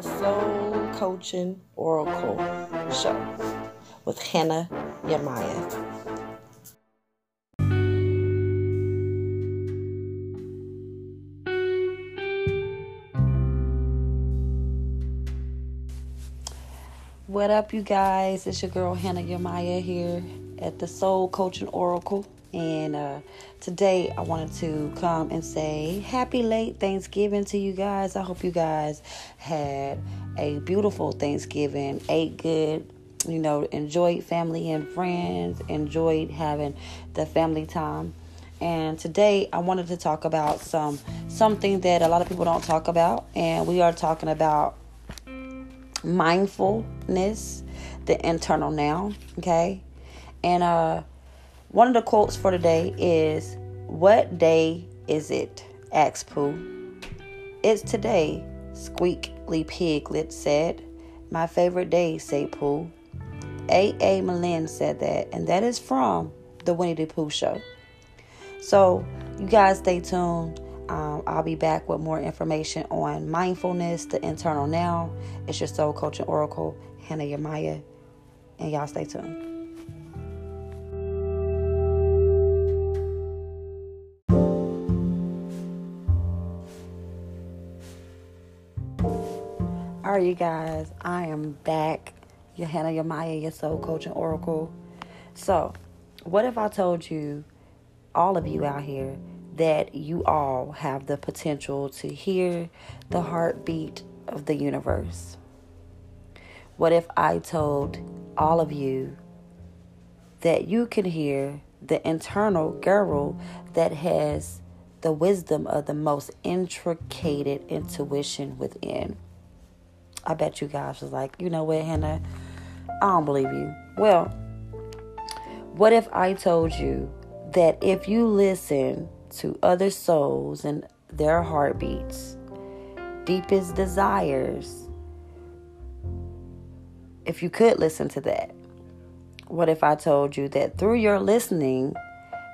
the Soul Coaching Oracle Show with Hannah Yamaya. What up, you guys? It's your girl Hannah Yamaya here at the Soul Coaching Oracle. And uh, today I wanted to come and say happy late Thanksgiving to you guys. I hope you guys had a beautiful Thanksgiving, ate good, you know, enjoyed family and friends, enjoyed having the family time. And today I wanted to talk about some something that a lot of people don't talk about, and we are talking about mindfulness, the internal now, okay? And uh one of the quotes for today is What day is it? asked Pooh. It's today, Squeakly Piglet said. My favorite day, said Pooh. A. A. Milne said that, and that is from the Winnie the Pooh show. So, you guys stay tuned. Um, I'll be back with more information on mindfulness, the internal now. It's your soul coaching oracle, Hannah Yamaya, and y'all stay tuned. Right, you guys, I am back. Your Hannah Yamaya, your soul coach and oracle. So, what if I told you, all of you out here, that you all have the potential to hear the heartbeat of the universe? What if I told all of you that you can hear the internal girl that has the wisdom of the most intricate intuition within? I bet you guys was like, you know what, Hannah? I don't believe you. Well, what if I told you that if you listen to other souls and their heartbeats, deepest desires, if you could listen to that, what if I told you that through your listening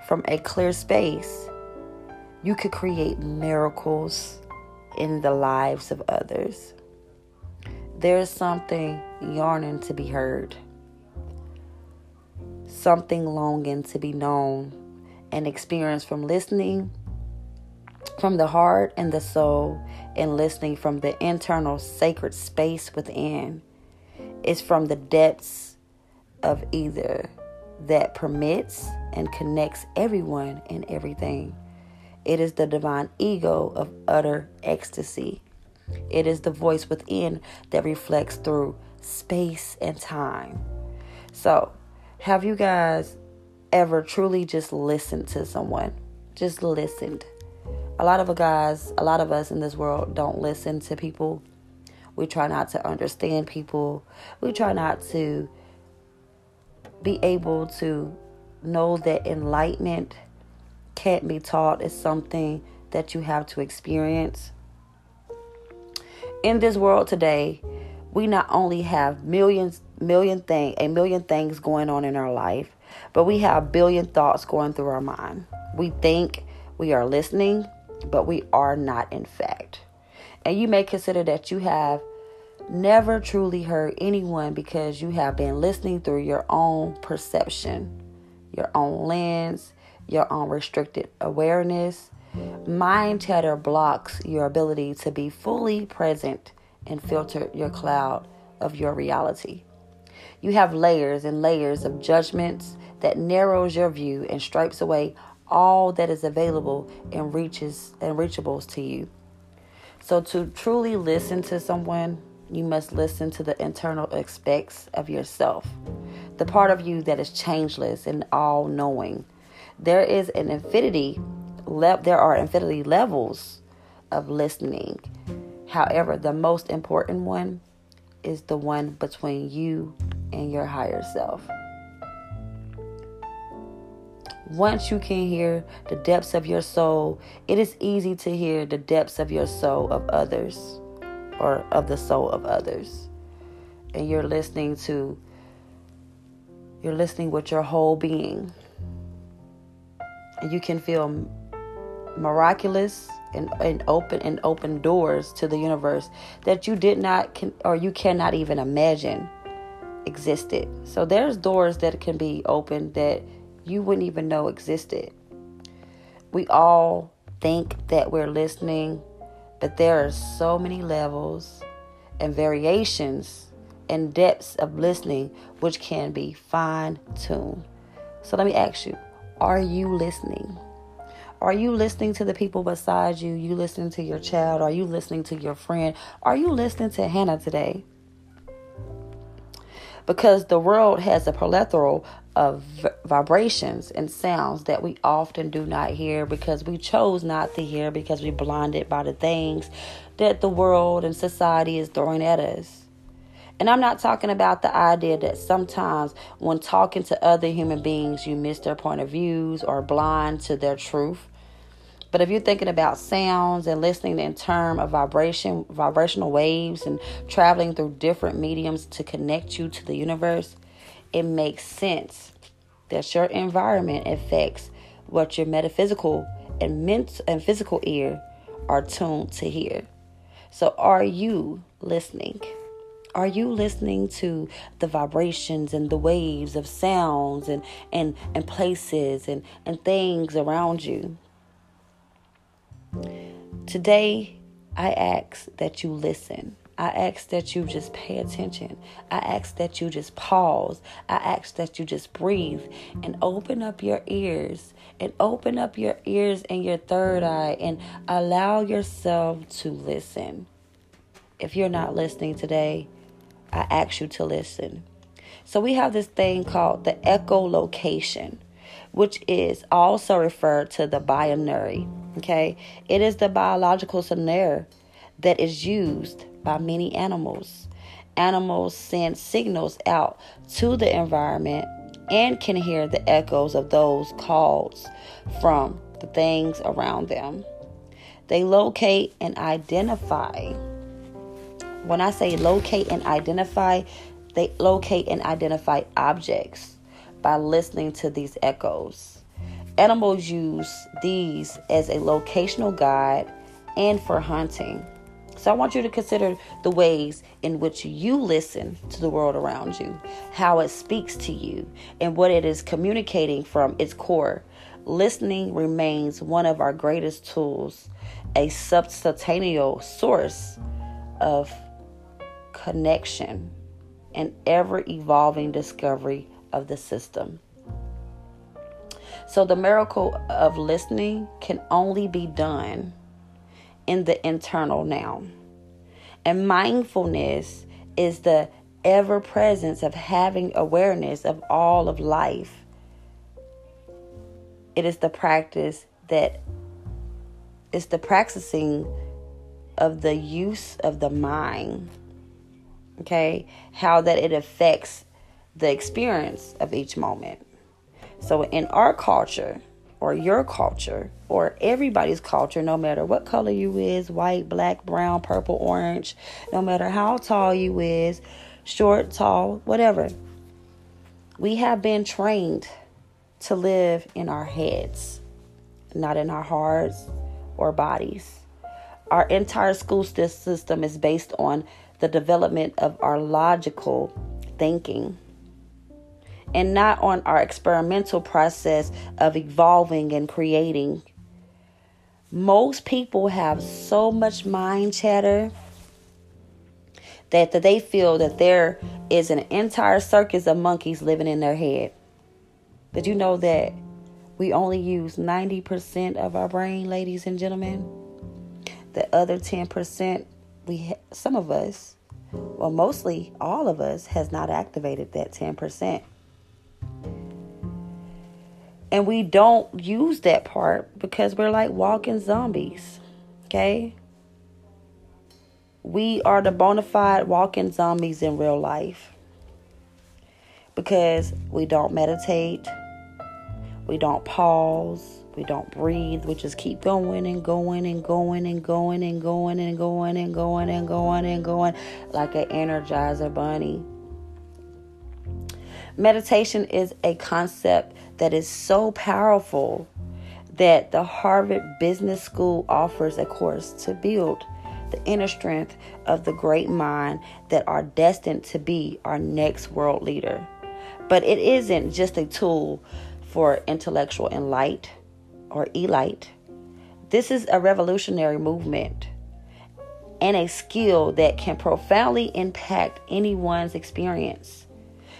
from a clear space, you could create miracles in the lives of others? There's something yearning to be heard, something longing to be known and experienced from listening from the heart and the soul and listening from the internal sacred space within. It's from the depths of either that permits and connects everyone and everything. It is the divine ego of utter ecstasy. It is the voice within that reflects through space and time. So, have you guys ever truly just listened to someone? Just listened. A lot of guys, a lot of us in this world don't listen to people. We try not to understand people. We try not to be able to know that enlightenment can't be taught. It's something that you have to experience in this world today, we not only have millions, million thing, a million things going on in our life, but we have billion thoughts going through our mind. We think we are listening, but we are not in fact. And you may consider that you have never truly heard anyone because you have been listening through your own perception, your own lens, your own restricted awareness, Mind chatter blocks your ability to be fully present and filter your cloud of your reality. You have layers and layers of judgments that narrows your view and stripes away all that is available and reaches and reachables to you. So to truly listen to someone, you must listen to the internal aspects of yourself, the part of you that is changeless and all knowing. There is an infinity le- there are infinity levels of listening. However, the most important one is the one between you and your higher self. Once you can hear the depths of your soul, it is easy to hear the depths of your soul of others or of the soul of others. And you're listening to, you're listening with your whole being. And you can feel miraculous and, and open and open doors to the universe that you did not can or you cannot even imagine existed. So there's doors that can be opened that you wouldn't even know existed. We all think that we're listening, but there are so many levels and variations and depths of listening which can be fine tuned. So let me ask you are you listening? Are you listening to the people beside you? You listening to your child? Are you listening to your friend? Are you listening to Hannah today? Because the world has a plethora of vibrations and sounds that we often do not hear because we chose not to hear because we're blinded by the things that the world and society is throwing at us. And I'm not talking about the idea that sometimes when talking to other human beings, you miss their point of views or blind to their truth. But if you're thinking about sounds and listening in term of vibration, vibrational waves and traveling through different mediums to connect you to the universe, it makes sense that your environment affects what your metaphysical and mental and physical ear are tuned to hear. So are you listening? Are you listening to the vibrations and the waves of sounds and, and, and places and, and things around you? Today, I ask that you listen. I ask that you just pay attention. I ask that you just pause. I ask that you just breathe and open up your ears and open up your ears and your third eye and allow yourself to listen. If you're not listening today, I ask you to listen. So we have this thing called the echolocation, which is also referred to the binaural. Okay, it is the biological sonar that is used by many animals. Animals send signals out to the environment and can hear the echoes of those calls from the things around them. They locate and identify when I say locate and identify, they locate and identify objects by listening to these echoes. Animals use these as a locational guide and for hunting. So I want you to consider the ways in which you listen to the world around you, how it speaks to you, and what it is communicating from its core. Listening remains one of our greatest tools, a substantial source of connection, and ever evolving discovery of the system. So, the miracle of listening can only be done in the internal now. And mindfulness is the ever presence of having awareness of all of life. It is the practice that is the practicing of the use of the mind okay how that it affects the experience of each moment. So in our culture or your culture or everybody's culture no matter what color you is white black brown purple orange no matter how tall you is short tall whatever we have been trained to live in our heads not in our hearts or bodies. Our entire school system is based on the development of our logical thinking and not on our experimental process of evolving and creating. Most people have so much mind chatter that that they feel that there is an entire circus of monkeys living in their head. Did you know that we only use 90% of our brain, ladies and gentlemen? The other 10% we some of us, well mostly all of us has not activated that 10%. And we don't use that part because we're like walking zombies. Okay? We are the bona fide walking zombies in real life. Because we don't meditate, we don't pause, we don't breathe. We just keep going and going and going and going and going and going and going and going and going like an energizer bunny. Meditation is a concept that is so powerful that the Harvard Business School offers a course to build the inner strength of the great mind that are destined to be our next world leader. But it isn't just a tool for intellectual enlight or elite. This is a revolutionary movement and a skill that can profoundly impact anyone's experience.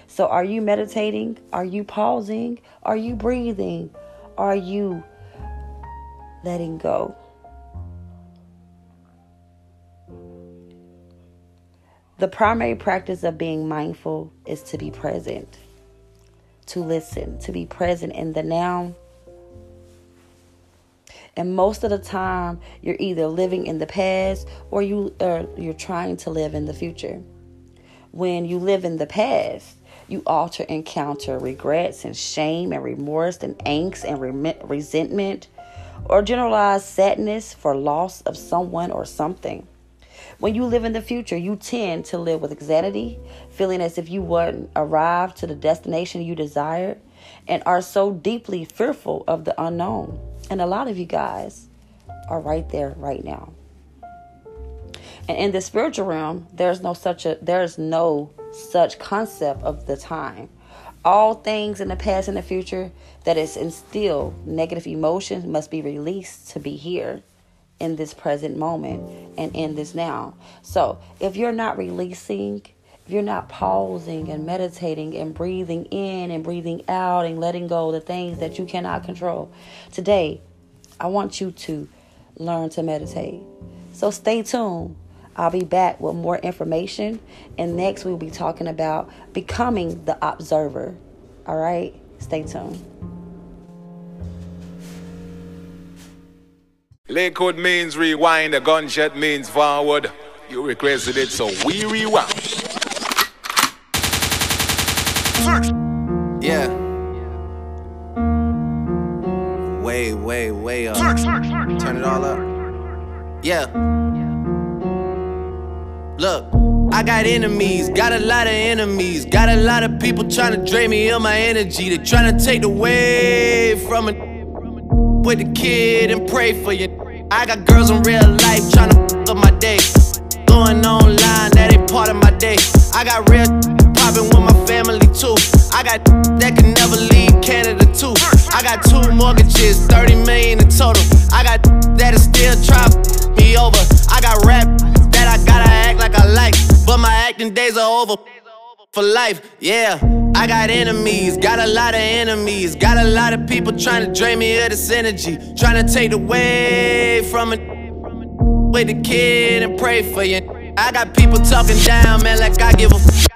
So, are you meditating? Are you pausing? Are you breathing? Are you letting go? The primary practice of being mindful is to be present, to listen, to be present in the now. And most of the time, you're either living in the past or you or you're trying to live in the future. When you live in the past, you often encounter regrets and shame and remorse and angst and re- resentment or generalized sadness for loss of someone or something. When you live in the future, you tend to live with anxiety, feeling as if you wouldn't arrive to the destination you desired, and are so deeply fearful of the unknown. And a lot of you guys are right there right now. And in the spiritual realm, there's no such a there's no such concept of the time. All things in the past and the future that is instilled, negative emotions must be released to be here in this present moment and in this now. So, if you're not releasing, if you're not pausing and meditating and breathing in and breathing out and letting go of the things that you cannot control, today I want you to learn to meditate. So, stay tuned. I'll be back with more information, and next we'll be talking about becoming the observer. All right, stay tuned. Lakewood means rewind, a gunshot means forward. You requested it, so we rewind. Yeah. Way, way, way up. Turn it all up. Yeah. Look, I got enemies, got a lot of enemies, got a lot of people trying to drain me of my energy. They trying to take away from it with the kid and pray for you. I got girls in real life trying to up my day. Going online, that ain't part of my day. I got real popping with my family too. I got that can never leave Canada too. I got two mortgages, 30 million in total. I got that'll still try me over. I got rap that I gotta act like I like, but my acting days are over for life, yeah. I got enemies, got a lot of enemies, got a lot of people trying to drain me of this energy, trying to take away from it. With the kid and pray for you. I got people talking down, man, like I give a. F-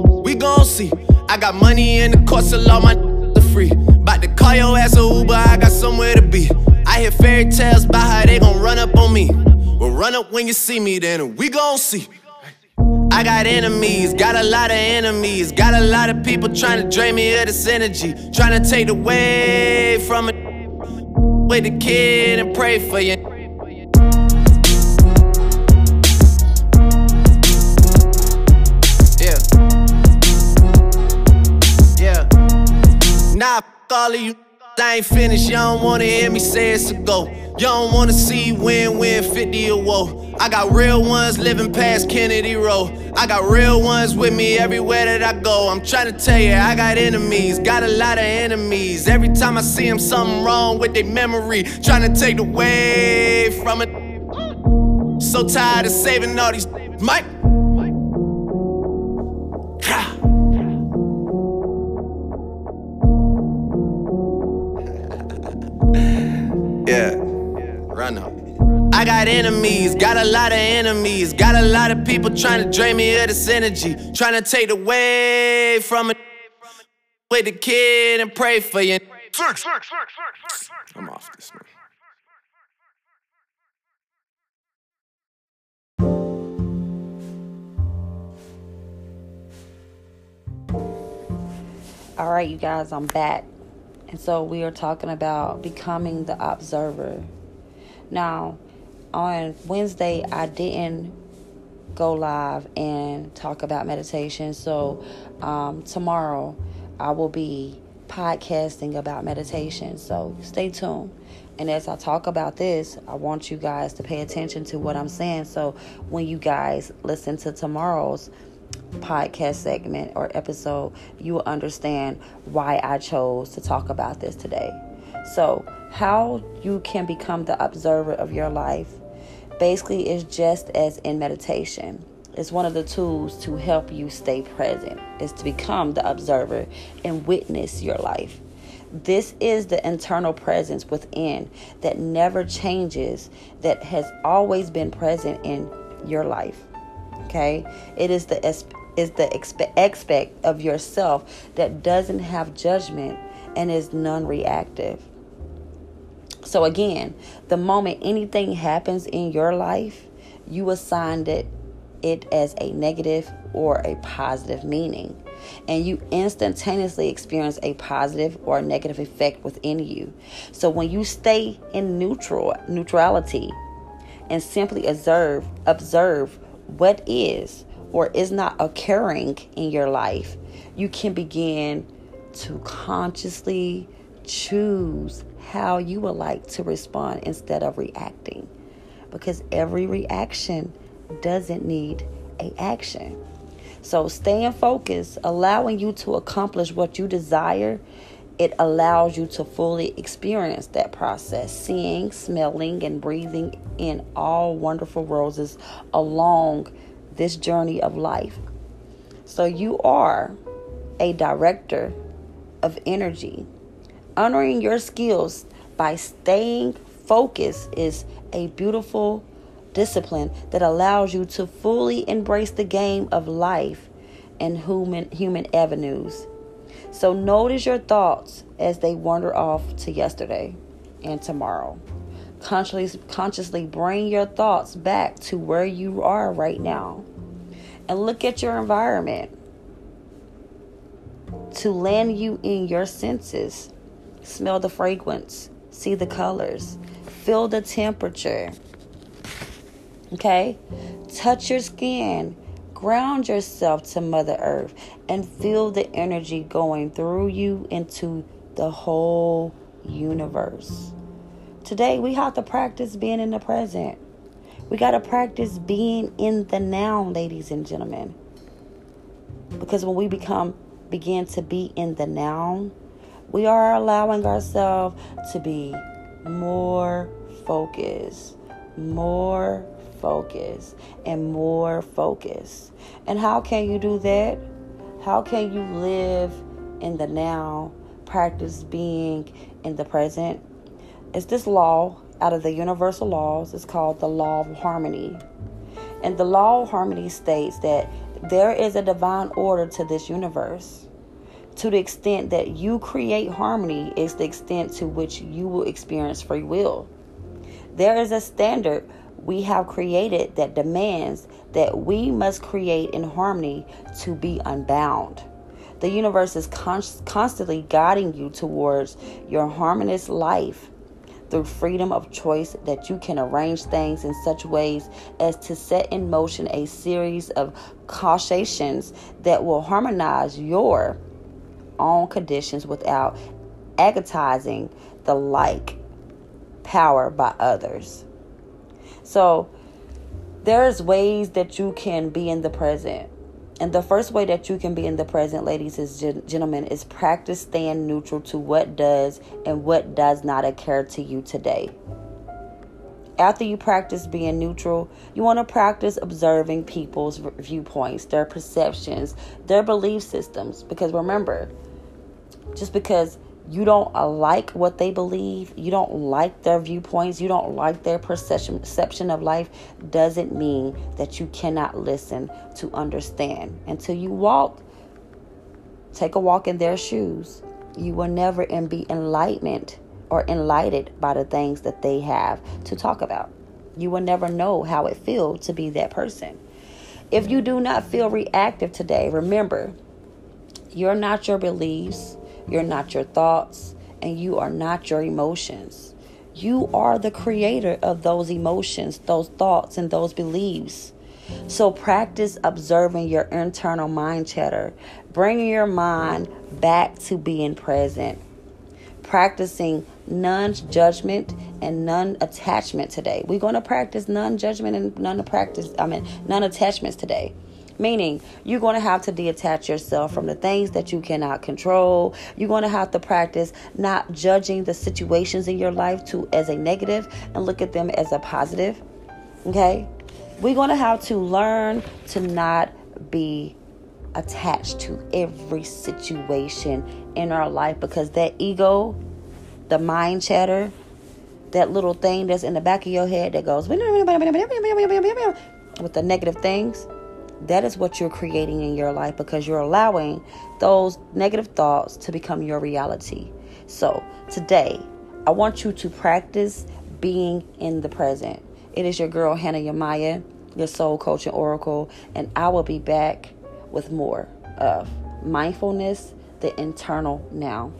we gon' see. I got money in the course of law, my the free. About to call your ass a Uber, I got somewhere to be. I hear fairy tales about how they gon' run up on me. Well, run up when you see me, then we gon' see. I got enemies, got a lot of enemies, got a lot of people trying to drain me of this energy, trying to take away from it. With the kid and pray for you. All of you. I ain't finished, y'all don't wanna hear me say it's a go. Y'all don't wanna see win win 50 or woe. I got real ones living past Kennedy Road. I got real ones with me everywhere that I go. I'm trying to tell you, I got enemies, got a lot of enemies. Every time I see them, something wrong with their memory. Trying to take away from it. So tired of saving all these. Mike. I got enemies, got a lot of enemies, got a lot of people trying to drain me of this energy, trying to take away from it. Play the kid and pray for you. I'm off this one. All right, you guys, I'm back. And so we are talking about becoming the observer. Now, on Wednesday, I didn't go live and talk about meditation. So, um, tomorrow, I will be podcasting about meditation. So, stay tuned. And as I talk about this, I want you guys to pay attention to what I'm saying. So, when you guys listen to tomorrow's podcast segment or episode, you will understand why I chose to talk about this today. So, how you can become the observer of your life basically is just as in meditation. It's one of the tools to help you stay present, is to become the observer and witness your life. This is the internal presence within that never changes, that has always been present in your life. Okay? It is the is the expe- aspect of yourself that doesn't have judgment and is non-reactive. So again, the moment anything happens in your life, you assigned it it as a negative or a positive meaning. And you instantaneously experience a positive or a negative effect within you. So when you stay in neutral neutrality and simply observe observe what is or is not occurring in your life, you can begin to consciously choose how you would like to respond instead of reacting. Because every reaction doesn't need a action. So staying focused, allowing you to accomplish what you desire, it allows you to fully experience that process, seeing, smelling, and breathing in all wonderful roses along this journey of life. So you are a director of energy. Honoring your skills by staying focused is a beautiful discipline that allows you to fully embrace the game of life and human human avenues. So notice your thoughts as they wander off to yesterday and tomorrow. Consciously, consciously bring your thoughts back to where you are right now and look at your environment to land you in your senses. Smell the fragrance, see the colors, feel the temperature. Okay? Touch your skin, ground yourself to Mother Earth, and feel the energy going through you into the whole universe. Today, we have to practice being in the present. We got to practice being in the now, ladies and gentlemen. Because when we become begin to be in the now, we are allowing ourselves to be more focused, more focused, and more focused. And how can you do that? How can you live in the now, practice being in the present? It's this law out of the universal laws. It's called the law of harmony. And the law of harmony states that there is a divine order to this universe. To the extent that you create harmony is the extent to which you will experience free will. There is a standard we have created that demands that we must create in harmony to be unbound. The universe is constantly guiding you towards your harmonious life through freedom of choice that you can arrange things in such ways as to set in motion a series of causations that will harmonize your own conditions without agonizing the like power by others. So there's ways that you can be in the present and the first way that you can be in the present, ladies and gentlemen, is practice staying neutral to what does and what does not occur to you today. After you practice being neutral, you want to practice observing people's viewpoints, their perceptions, their belief systems. Because remember, just because you don't uh, like what they believe, you don't like their viewpoints, you don't like their perception, perception of life, doesn't mean that you cannot listen to understand. Until you walk, take a walk in their shoes, you will never and be enlightened or enlightened by the things that they have to talk about. You will never know how it feels to be that person. If you do not feel reactive today, remember You're not your beliefs, you're not your thoughts, and you are not your emotions. You are the creator of those emotions, those thoughts, and those beliefs. So practice observing your internal mind chatter, bringing your mind back to being present. Practicing non judgment and non attachment today. We're going to practice non judgment and non practice, I mean, non attachments today. Meaning, you're going to have to detach yourself from the things that you cannot control. You're going to have to practice not judging the situations in your life to as a negative and look at them as a positive. Okay? We're going to have to learn to not be attached to every situation in our life because that ego, the mind chatter, that little thing that's in the back of your head that goes with the negative things, that is what you're creating in your life because you're allowing those negative thoughts to become your reality. So, today, I want you to practice being in the present. It is your girl, Hannah Yamaya, your soul coach and oracle, and I will be back with more of mindfulness, the internal now.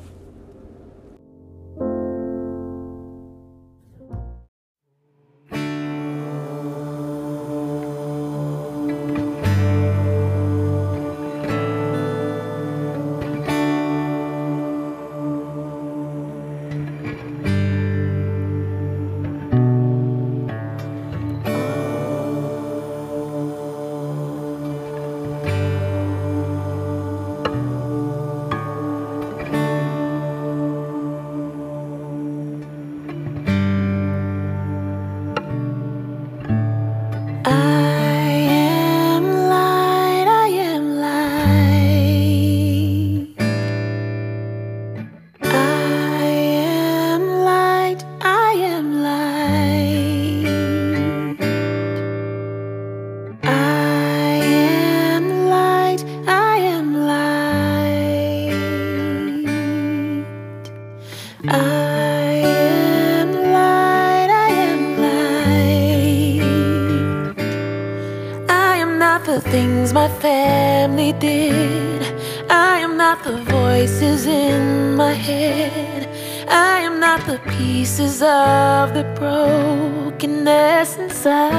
the things my family did. I am not the voices in my head. I am not the pieces of the brokenness inside.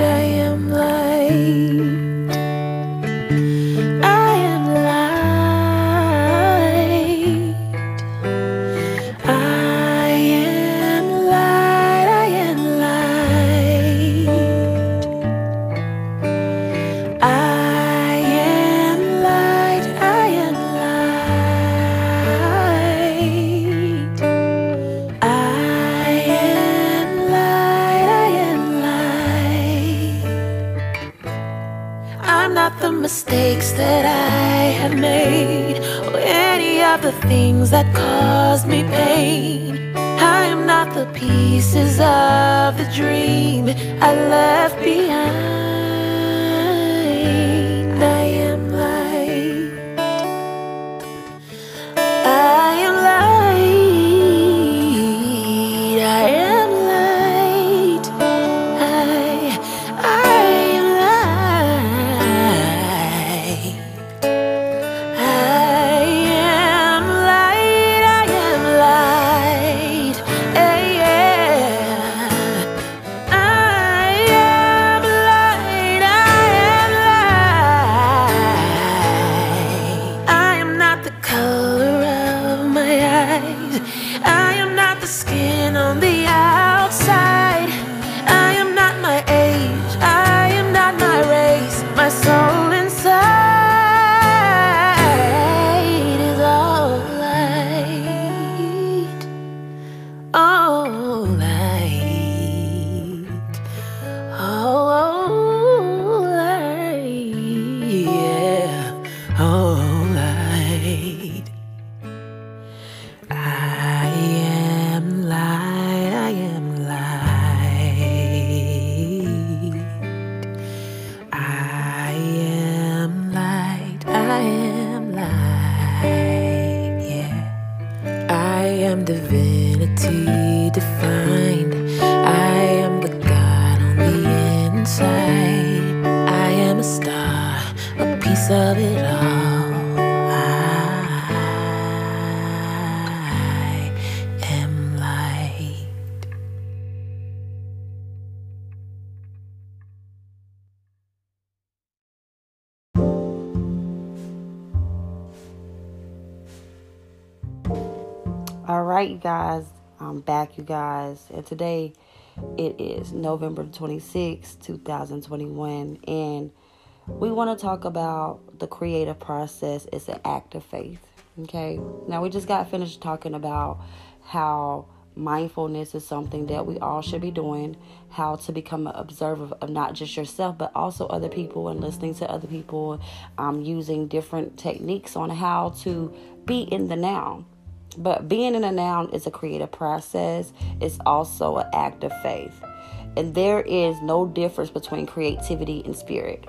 I am light. things that cause me pain. I am not the pieces of the dream I left behind. All right, you guys, I'm back, you guys, and today it is November 26, 2021, and we want to talk about the creative process. It's an act of faith. Okay, now we just got finished talking about how mindfulness is something that we all should be doing, how to become an observer of not just yourself, but also other people and listening to other people, um, using different techniques on how to be in the now. But being in a noun is a creative process. It's also an act of faith. And there is no difference between creativity and spirit.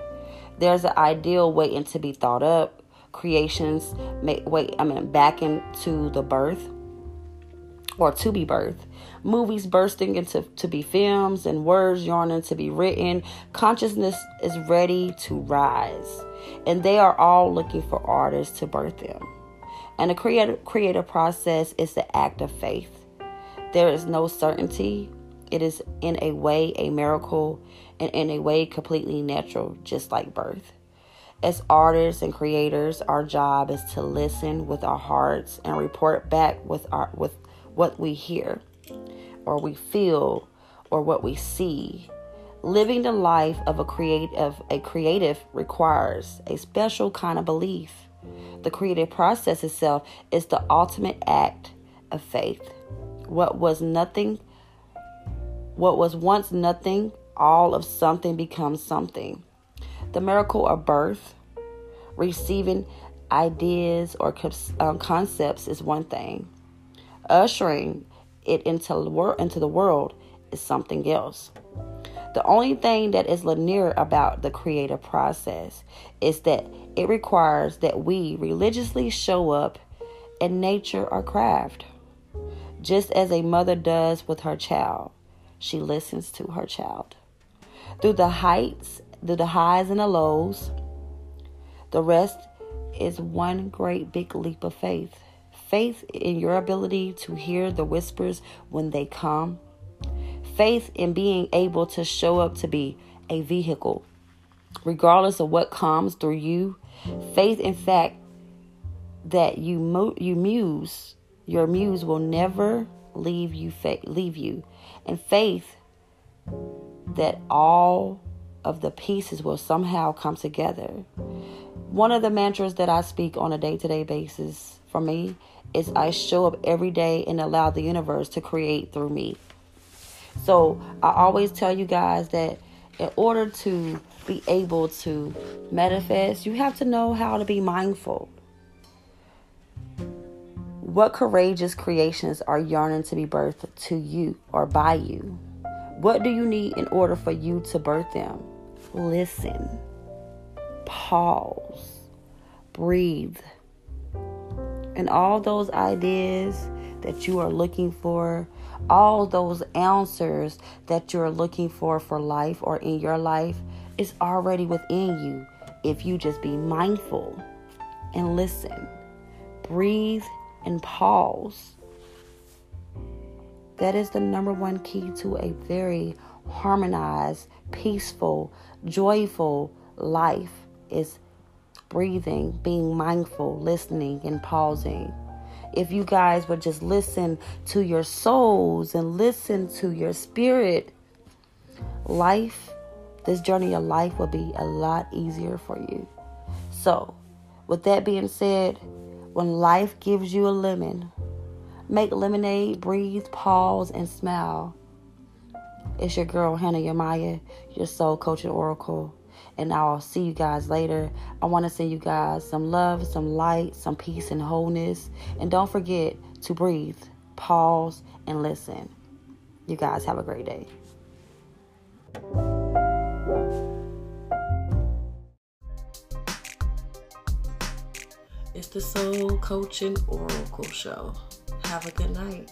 There's an ideal waiting to be thought up. Creations wait, I mean back into the birth or to be birthed. Movies bursting into to be films and words yearning to be written. Consciousness is ready to rise. And they are all looking for artists to birth them. And the creative creative process is the act of faith. There is no certainty. It is in a way a miracle and in a way completely natural, just like birth. As artists and creators, our job is to listen with our hearts and report back with our with what we hear or we feel or what we see. Living the life of a creative a creative requires a special kind of belief the creative process itself is the ultimate act of faith. What was nothing, what was once nothing, all of something becomes something. The miracle of birth, receiving ideas or um, concepts is one thing. Ushering it into the, into the world is something else. The only thing that is linear about the creative process is that it requires that we religiously show up in nature or craft. Just as a mother does with her child, she listens to her child. Through the heights, through the highs and the lows, the rest is one great big leap of faith. Faith in your ability to hear the whispers when they come faith in being able to show up to be a vehicle, regardless of what comes through you. Faith, in fact, that you mo- you muse, your muse will never leave you. Fa- leave you, and faith that all of the pieces will somehow come together. One of the mantras that I speak on a day to day basis for me is I show up every day and allow the universe to create through me. So I always tell you guys that in order to be able to manifest, you have to know how to be mindful. What courageous creations are yearning to be birthed to you or by you? What do you need in order for you to birth them? Listen, pause, breathe. And all those ideas that you are looking for, all those answers that you're looking for for life or in your life is already within you if you just be mindful and listen, breathe and pause. That is the number one key to a very harmonized, peaceful, joyful life is breathing, being mindful, listening and pausing if you guys would just listen to your souls and listen to your spirit, life, this journey of life will be a lot easier for you. So, with that being said, when life gives you a lemon, make lemonade, breathe, pause, and smile. It's your girl, Hannah Yamaya, your soul coach and oracle and I'll see you guys later. I want to send you guys some love, some light, some peace and wholeness. And don't forget to breathe, pause, and listen. You guys have a great day. It's the Soul Coaching Oracle Show. Have a good night.